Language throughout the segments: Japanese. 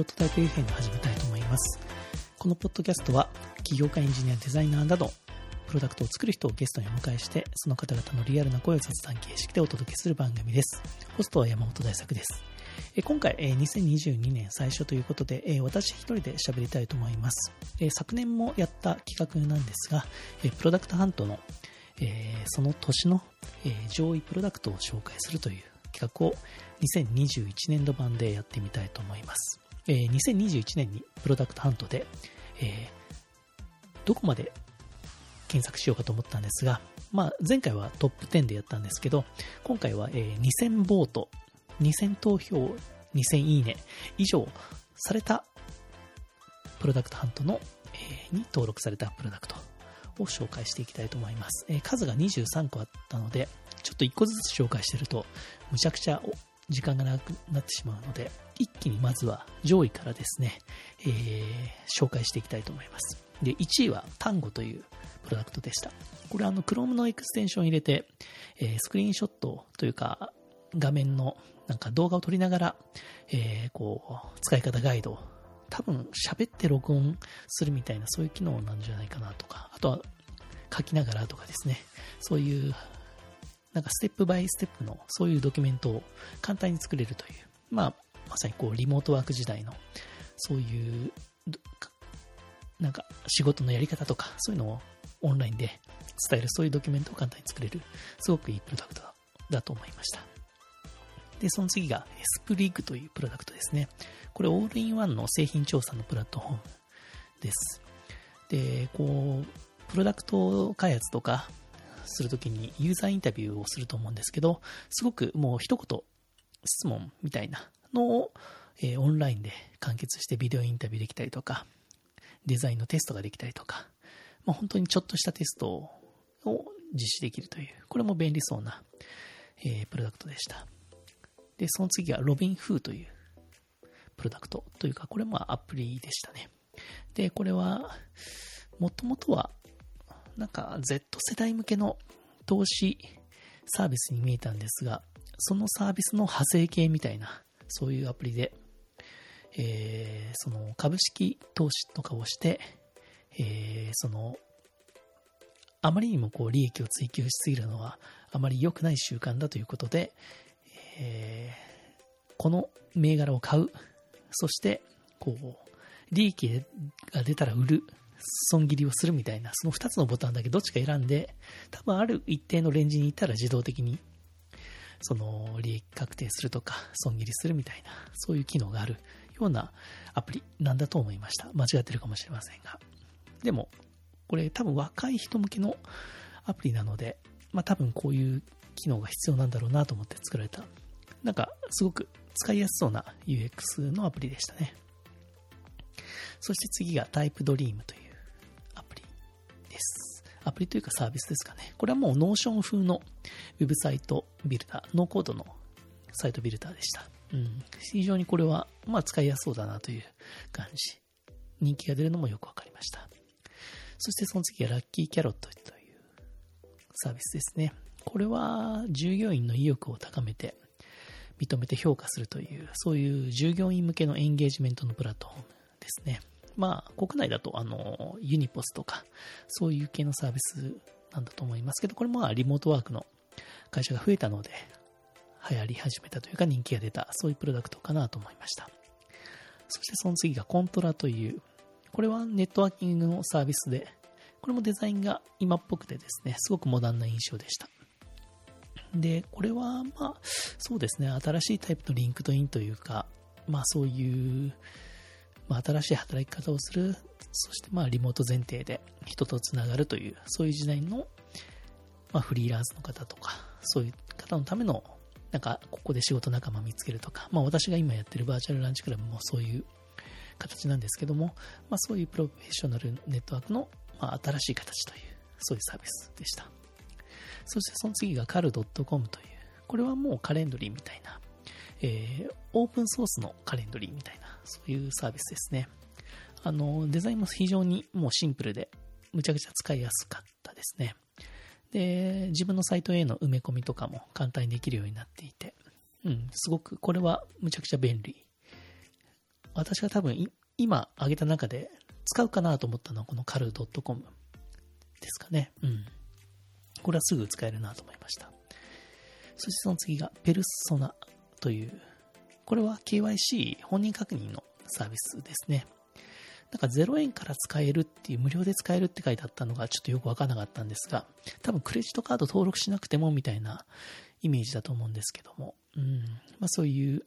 ロトタイプ FM 始めたいと思います。このポッドキャストは、起業家、エンジニア、デザイナーなど、プロダクトを作る人をゲストにお迎えして、その方々のリアルな声を雑談形式でお届けする番組です。ホストは山本大作です。今回、2022年最初ということで、私一人で喋りたいと思います。昨年もやった企画なんですが、プロダクトハントのその年の上位プロダクトを紹介するという企画を2021年度版でやってみたいと思います。え2021年にプロダクトハントで、えどこまで検索しようかと思ったんですが、まあ、前回はトップ10でやったんですけど、今回は、えー、2000ボート、2000投票、2000いいね以上されたプロダクトハントの、えー、に登録されたプロダクトを紹介していきたいと思います。えー、数が23個あったので、ちょっと1個ずつ紹介してると、むちゃくちゃ時間が長くなってしまうので、一気にまずは上位からですね、えー、紹介していきたいと思います。で、1位はタンゴというプロダクトでした。これはあの Chrome のエクステンションを入れて、えー、スクリーンショットというか画面のなんか動画を撮りながら、えー、こう、使い方ガイドを多分喋って録音するみたいなそういう機能なんじゃないかなとか、あとは書きながらとかですね、そういうなんか step by step のそういうドキュメントを簡単に作れるという、まあ、まさにこうリモートワーク時代のそういうなんか仕事のやり方とか、そういうのをオンラインで伝える、そういうドキュメントを簡単に作れる、すごくいいプロダクトだと思いました。で、その次が Sprig というプロダクトですね。これオールインワンの製品調査のプラットフォームです。で、こう、プロダクト開発とかするときにユーザーインタビューをすると思うんですけど、すごくもう一言質問みたいなのを、えー、オンラインで完結してビデオインタビューできたりとか、デザインのテストができたりとか、まあ、本当にちょっとしたテストを実施できるという、これも便利そうな、えー、プロダクトでした。で、その次はロビンフーというプロダクトというか、これもアプリでしたね。で、これは、もともとは、なんか Z 世代向けの投資サービスに見えたんですが、そのサービスの派生系みたいな、そういうアプリで、えー、その株式投資とかをして、えー、その、あまりにもこう利益を追求しすぎるのはあまり良くない習慣だということで、えー、この銘柄を買う、そして、こう、利益が出たら売る、損切りをするみたいな、その2つのボタンだけどっちか選んで、多分ある一定のレンジにいたら自動的に、その利益確定するとか、損切りするみたいな、そういう機能があるようなアプリなんだと思いました。間違ってるかもしれませんが。でも、これ多分若い人向けのアプリなので、まあ多分こういう機能が必要なんだろうなと思って作られた、なんかすごく使いやすそうな UX のアプリでしたね。そして次が Typedream というアプリです。アプリというかサービスですかね。これはもう Notion 風のウェブサイトビルダー、ノーコードのサイトビルダーでした。うん。非常にこれは、まあ使いやすそうだなという感じ。人気が出るのもよくわかりました。そしてその次はラッキーキャロットというサービスですね。これは従業員の意欲を高めて、認めて評価するという、そういう従業員向けのエンゲージメントのプラットフォームですね。まあ、国内だと、あの、ユニポスとか、そういう系のサービスなんだと思いますけど、これもリモートワークの会社が増えたので、流行り始めたというか人気が出た、そういうプロダクトかなと思いました。そしてその次が Contra という、これはネットワーキングのサービスで、これもデザインが今っぽくてですね、すごくモダンな印象でした。で、これは、まあ、そうですね、新しいタイプの LinkedIn というか、まあそういう、まあ、新しい働き方をする、そしてまあリモート前提で人とつながるという、そういう時代の、まあ、フリーランスの方とか、そういう方のためのなんか、ここで仕事仲間見つけるとか、まあ私が今やってるバーチャルランチクラブもそういう形なんですけども、まあそういうプロフェッショナルネットワークの、まあ、新しい形という、そういうサービスでした。そしてその次が cal.com という、これはもうカレンドリーみたいな、えー、オープンソースのカレンドリーみたいな、そういうサービスですね。あの、デザインも非常にもうシンプルで、むちゃくちゃ使いやすかったですね。で、自分のサイトへの埋め込みとかも簡単にできるようになっていて、うん、すごく、これはむちゃくちゃ便利私が多分今挙げた中で使うかなと思ったのはこの cal.com ですかね。うん。これはすぐ使えるなと思いました。そしてその次がペルソナという、これは KYC 本人確認のサービスですね。なんか0円から使えるっていう、無料で使えるって書いてあったのがちょっとよくわからなかったんですが、多分クレジットカード登録しなくてもみたいなイメージだと思うんですけども、うん、まあそういう、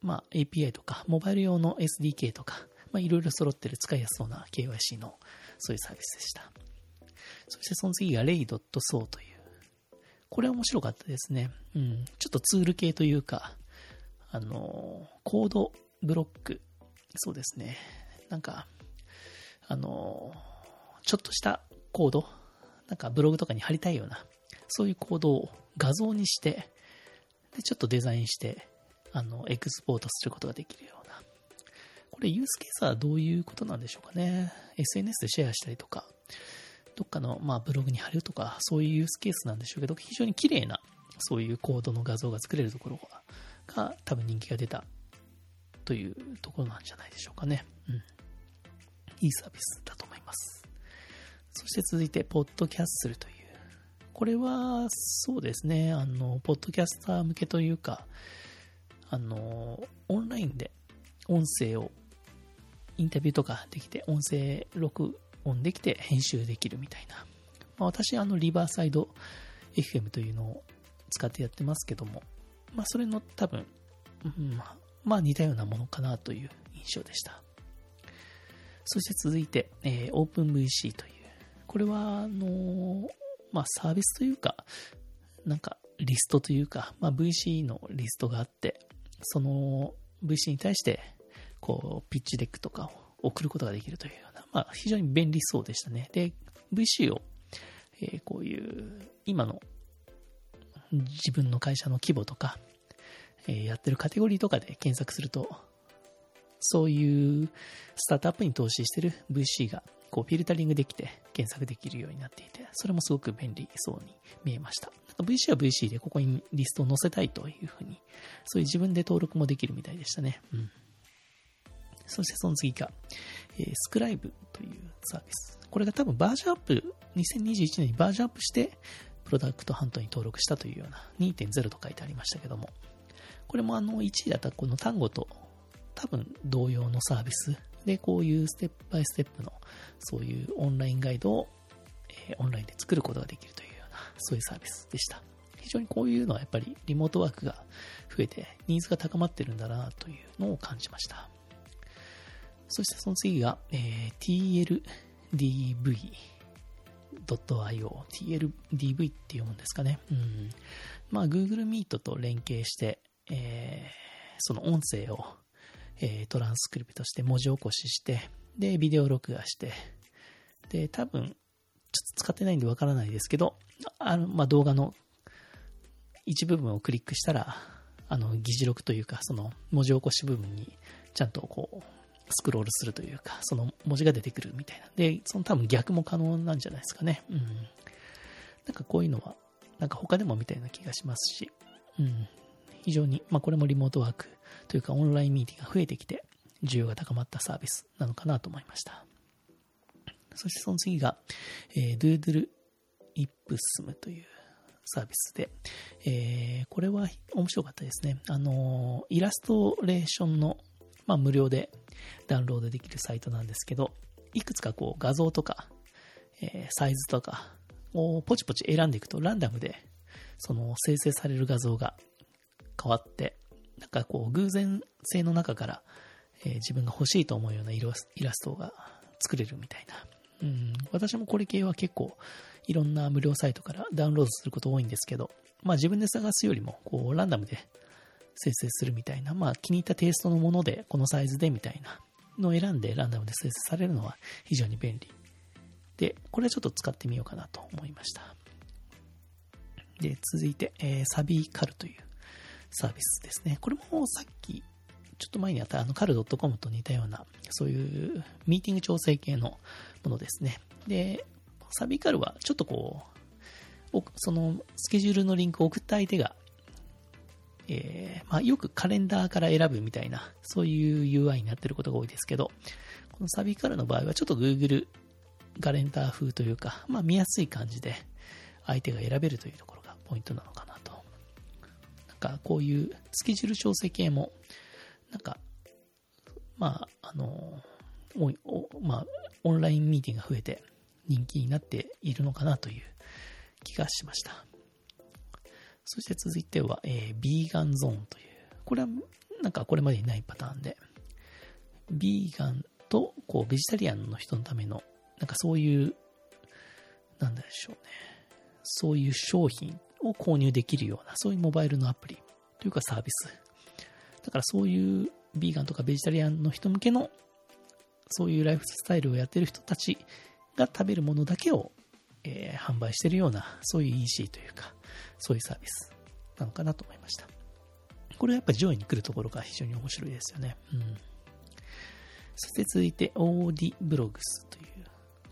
まあ API とか、モバイル用の SDK とか、まあいろいろ揃ってる使いやすそうな KYC のそういうサービスでした。そしてその次が Ray.so という、これは面白かったですね。うん、ちょっとツール系というか、あの、コードブロック、そうですね。なんか、あの、ちょっとしたコード、なんかブログとかに貼りたいような、そういうコードを画像にして、で、ちょっとデザインして、あの、エクスポートすることができるような。これ、ユースケースはどういうことなんでしょうかね。SNS でシェアしたりとか、どっかの、まあ、ブログに貼るとか、そういうユースケースなんでしょうけど、非常に綺麗な、そういうコードの画像が作れるところが、が多分人気が出たというところなんじゃないでしょうかね。うん。いいサービスだと思います。そして続いて、ポッドキャッスルという。これは、そうですね、あの、ポッドキャスター向けというか、あの、オンラインで音声を、インタビューとかできて、音声録音できて編集できるみたいな。まあ、私、あの、リバーサイド FM というのを使ってやってますけども、まあ、それの多分、うん、まあ、まあ、似たようなものかなという印象でした。そして続いて、えー、OpenVC という、これは、あのまあ、サービスというか、なんか、リストというか、まあ、VC のリストがあって、その VC に対して、こう、 pitch deck とかを送ることができるというような、まあ、非常に便利そうでしたね。で、VC を、えー、こういう、今の自分の会社の規模とか、えー、やってるカテゴリーとかで検索すると、そういうスタートアップに投資してる VC がこうフィルタリングできて検索できるようになっていて、それもすごく便利そうに見えました。VC は VC でここにリストを載せたいというふうに、そういう自分で登録もできるみたいでしたね。うん。そしてその次が、えー、スクライブというサービス。これが多分バージョンアップ、2021年にバージョンアップして、プロダクトハントに登録したというような2.0と書いてありましたけども、これもあの1位だったこの単語と多分同様のサービスで、こういうステップバイステップのそういうオンラインガイドを、えオンラインで作ることができるというような、そういうサービスでした。非常にこういうのはやっぱりリモートワークが増えてニーズが高まってるんだなというのを感じました。そしてその次が、えー、.io、tldv っていうもんですかね。うん。まあ Google Meet と連携して、えー、その音声をえー、トランスクリプトして文字起こしして、で、ビデオ録画して、で、多分、ちょっと使ってないんでわからないですけど、あの、まあ、動画の一部分をクリックしたら、あの、議事録というか、その文字起こし部分にちゃんとこう、スクロールするというか、その文字が出てくるみたいな。で、その多分逆も可能なんじゃないですかね。うん。なんかこういうのは、なんか他でもみたいな気がしますし、うん。非常に、まあこれもリモートワークというかオンラインミーティングが増えてきて、需要が高まったサービスなのかなと思いました。そしてその次が、えー、Doodle Ipsum というサービスで、えー、これは面白かったですね。あのイラストレーションの、まあ、無料でダウンロードできるサイトなんですけど、いくつかこう画像とか、えー、サイズとかをポチポチ選んでいくとランダムでその生成される画像が変わって、なんかこう偶然性の中から、えー、自分が欲しいと思うようなイラストが作れるみたいな。うん、私もこれ系は結構いろんな無料サイトからダウンロードすること多いんですけど、まあ自分で探すよりもこうランダムで生成するみたいな、まあ気に入ったテイストのものでこのサイズでみたいなのを選んでランダムで生成されるのは非常に便利。で、これはちょっと使ってみようかなと思いました。で、続いて、えー、サビカルというサービスですね。これもさっき、ちょっと前にあったあのカル .com と似たような、そういうミーティング調整系のものですね。で、サビカルはちょっとこう、そのスケジュールのリンクを送った相手が、えー、まあ、よくカレンダーから選ぶみたいな、そういう UI になってることが多いですけど、このサビカルの場合はちょっと Google カレンダー風というか、まあ、見やすい感じで相手が選べるというところがポイントなのかなと。なんかこういうスケジュール調整系も、なんか、まあ、あの、おおまあ、オンラインミーティングが増えて人気になっているのかなという気がしました。そして続いては、えー、ビーガンゾーンという、これはなんかこれまでにないパターンで、ビーガンとこうベジタリアンの人のための、なんかそういう、なんでしょうね、そういう商品を購入できるような、そういうモバイルのアプリというかサービス。だからそういうビーガンとかベジタリアンの人向けの、そういうライフスタイルをやってる人たちが食べるものだけを、えー、販売してるような、そういう EC というか、そういうサービスなのかなと思いました。これはやっぱり上位に来るところが非常に面白いですよね。うん。そして続いて OD ブログスという、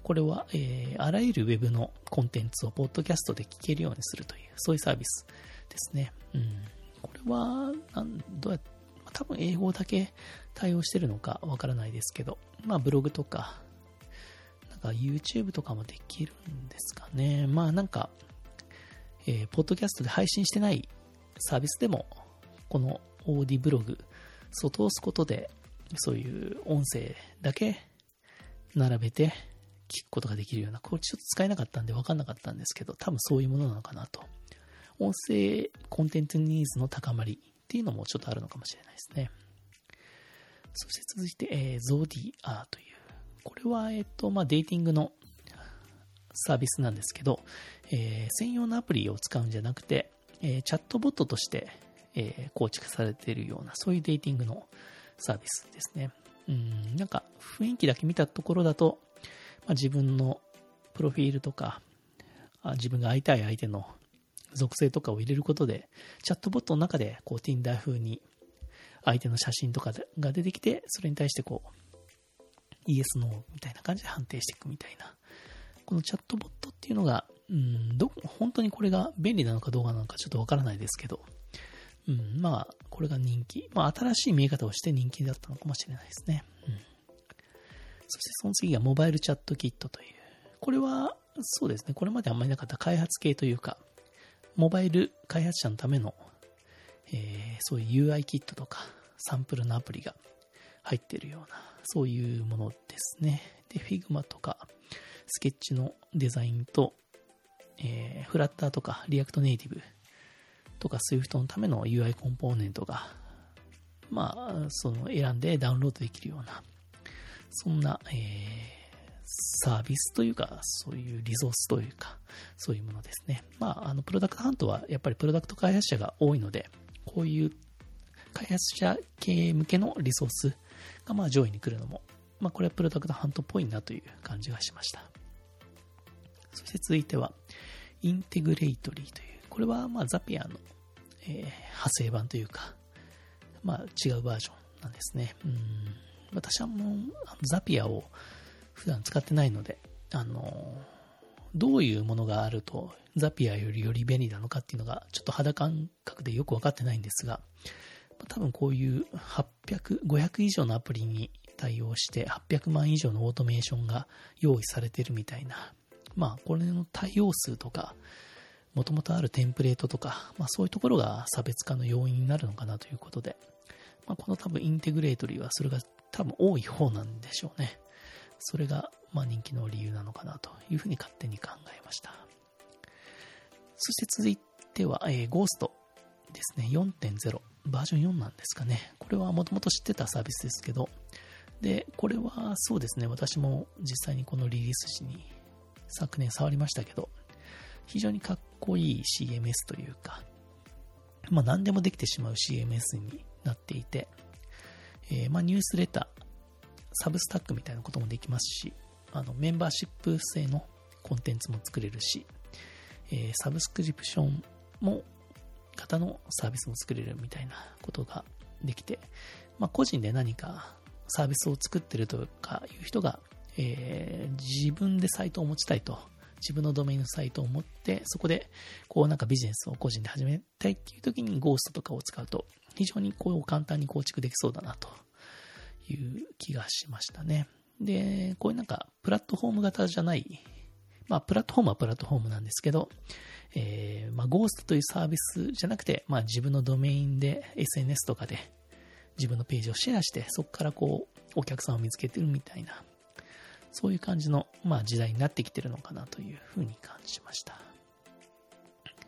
これは、えー、あらゆる Web のコンテンツをポッドキャストで聞けるようにするという、そういうサービスですね。うん。これは、なんどうやって多分英語だけ対応してるのかわからないですけど、まあブログとか、なんか YouTube とかもできるんですかね。まあなんか、えー、ポッドキャストで配信してないサービスでも、この Audiblog、そう通すことで、そういう音声だけ並べて聞くことができるような、これちょっと使えなかったんで分かんなかったんですけど、多分そういうものなのかなと。音声コンテンツニーズの高まりっていうのもちょっとあるのかもしれないですね。そして続いて、えー、ゾーディアという、これは、えっ、と、まあ、 dating のサービスなんですけど、えー、専用のアプリを使うんじゃなくて、えー、チャットボットとして、えー、構築されているような、そういうデーティングのサービスですね。うん、なんか雰囲気だけ見たところだと、まあ、自分のプロフィールとか、あ自分が会いたい相手の属性とかを入れることで、チャットボットの中で、こう、Tinder 風に相手の写真とかが出てきて、それに対してこう、イエス、ノーみたいな感じで判定していくみたいな、このチャットボットっていうのが、うん、ど、本当にこれが便利なのかどうかなのかちょっとわからないですけど、うん、まあ、これが人気。まあ、新しい見え方をして人気だったのかもしれないですね。うん。そしてその次がモバイルチャットキットという。これは、そうですね。これまであんまりなかった開発系というか、モバイル開発者のための、えー、そういう UI キットとか、サンプルのアプリが入ってるような、そういうものですね。で、Figma とか、スケッチのデザインと、えー、フラッターとか React Native とか Swift のための UI コンポーネントが、まあ、その選んでダウンロードできるような、そんな、えー、サービスというか、そういうリソースというか、そういうものですね。まあ、あの、 Product Hunt はやっぱりプロダクト開発者が多いので、こういう開発者系向けのリソースがまあ上位に来るのも、まあこれはプロダクトハントっぽいなという感じがしました。そして続いては、インテグレイトリーという、これはまあザピアの、えー、派生版というか、まあ違うバージョンなんですね。うん私はもうザピアを普段使ってないので、あの、どういうものがあるとザピアよりより便利なのかっていうのがちょっと肌感覚でよくわかってないんですが、多分こういう800、500以上のアプリに対応して800万以上のオートメーションが用意されてるみたいなまあ、これの対応数とか、もともとあるテンプレートとか、まあ、そういうところが差別化の要因になるのかなということで、まあ、この多分インテグレートリーはそれが多分多い方なんでしょうね。それが、まあ、人気の理由なのかなというふうに勝手に考えました。そして続いては、えー、ゴーストですね。4.0。バージョン4なんですかね。これはもともと知ってたサービスですけど、で、これはそうですね。私も実際にこのリリース時に昨年触りましたけど、非常にかっこいい CMS というか、まあ何でもできてしまう CMS になっていて、えー、まあニュースレター、サブスタックみたいなこともできますし、あのメンバーシップ制のコンテンツも作れるし、えー、サブスクリプションも型のサービスも作れるみたいなことができて、まあ、個人で何かサービスを作ってるとかいう人がえー、自分でサイトを持ちたいと自分のドメインのサイトを持って、そこで、こうなんかビジネスを個人で始めたいっていう時にゴーストとかを使うと、非常にこう簡単に構築できそうだなという気がしましたね。で、こういうなんかプラットフォーム型じゃない、まあプラットフォームはプラットフォームなんですけど、えー、まあゴーストというサービスじゃなくて、まあ自分のドメインで SNS とかで自分のページをシェアして、そこからこうお客さんを見つけてるみたいな、そういう感じの、まあ、時代になってきてるのかなというふうに感じました。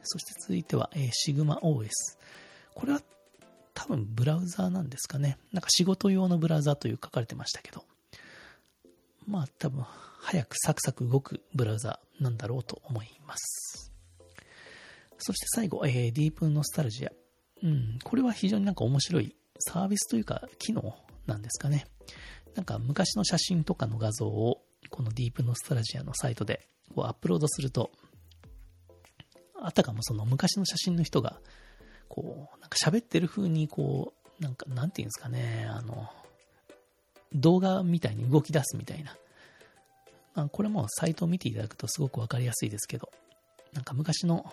そして続いては、えー、SigmaOS。これは多分ブラウザーなんですかね。なんか仕事用のブラウザーという書かれてましたけど、まあ多分早くサクサク動くブラウザーなんだろうと思います。そして最後、えー、ディープノスタルジア。うん、これは非常になんか面白いサービスというか機能なんですかね。なんか昔の写真とかの画像をこのディープノスタルジアのサイトでこうアップロードすると、あたかもその昔の写真の人が、こう、なんか喋ってる風にこう、なんか、なんていうんですかね、あの、動画みたいに動き出すみたいな。あこれもサイトを見ていただくとすごくわかりやすいですけど、なんか昔の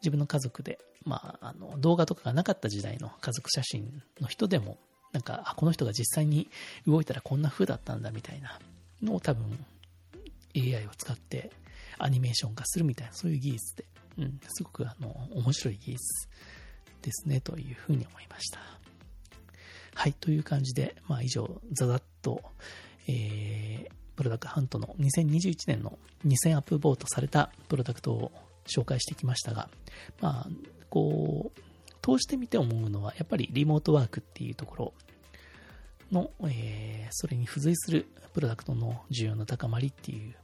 自分の家族で、まあ、あの動画とかがなかった時代の家族写真の人でも、なんか、あ、この人が実際に動いたらこんな風だったんだみたいなのを多分 AI を使ってアニメーション化するみたいな、そういう技術で、うん、すごくあの、面白い技術ですね、というふうに思いました。はい、という感じで、まあ以上、ざざっと、えー、プロダクトハントの2021年の2000アップボートされたプロダクトを紹介してきましたが、まあ、こう、通してみて思うのは、やっぱりリモートワークっていうところの、えー、それに付随するプロダクトの需要の高まりっていう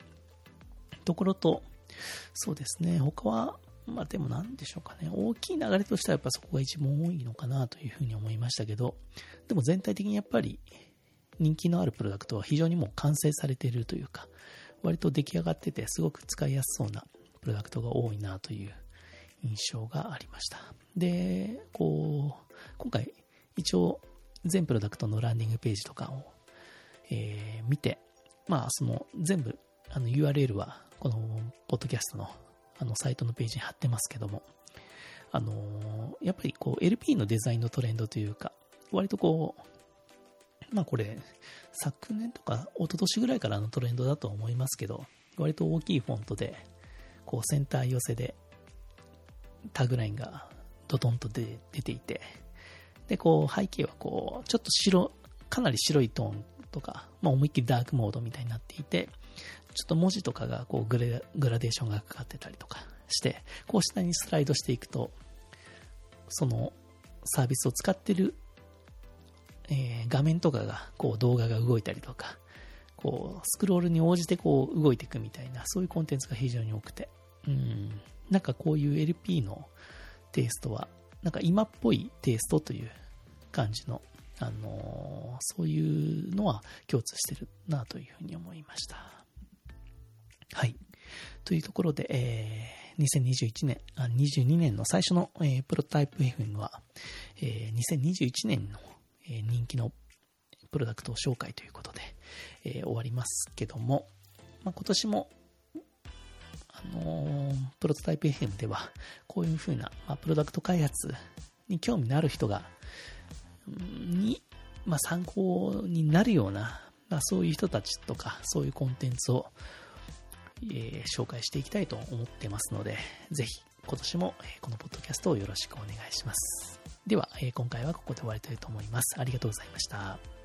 ところと、そうですね、他は、まあでも何でしょうかね、大きい流れとしてはやっぱそこが一番多いのかなというふうに思いましたけど、でも全体的にやっぱり人気のあるプロダクトは非常にもう完成されているというか、割と出来上がっててすごく使いやすそうなプロダクトが多いなという印象がありました。で、こう、今回一応全プロダクトのランディングページとかを、えー、見て、まあその全部あの URL はこのポッドキャストのあのサイトのページに貼ってますけども、あのー、やっぱりこう LP のデザインのトレンドというか、割とこう、まあこれ、昨年とか一昨年ぐらいからのトレンドだと思いますけど、割と大きいフォントで、こうセンター寄せでタグラインがドドンと出ていて、で、こう背景はこう、ちょっと白、かなり白いトーンとか、まあ思いっきりダークモードみたいになっていて、ちょっと文字とかがこうグレグラデーションがかかってたりとかして、こう下にスライドしていくと、そのサービスを使ってる、えー、画面とかがこう動画が動いたりとか、こうスクロールに応じてこう動いていくみたいな、そういうコンテンツが非常に多くて、うん、なんかこういう LP のテイストは、なんか今っぽいテイストという感じの、あのー、そういうのは共通してるなというふうに思いました。はい。というところで、えー、2021年、あ22年の最初の、えー、プロトタイプ FM は、えー、2021年の、えー、人気のプロダクト紹介ということで、えー、終わりますけども、まあ、今年もあのプロトタイプ FM では、こういう風な、まあ、プロダクト開発に興味のある人が、に、まあ、参考になるような、まあ、そういう人たちとか、そういうコンテンツを、えー、紹介していきたいと思ってますので、ぜひ今年も、このポッドキャストをよろしくお願いします。では、え今回はここで終わりたいと思います。ありがとうございました。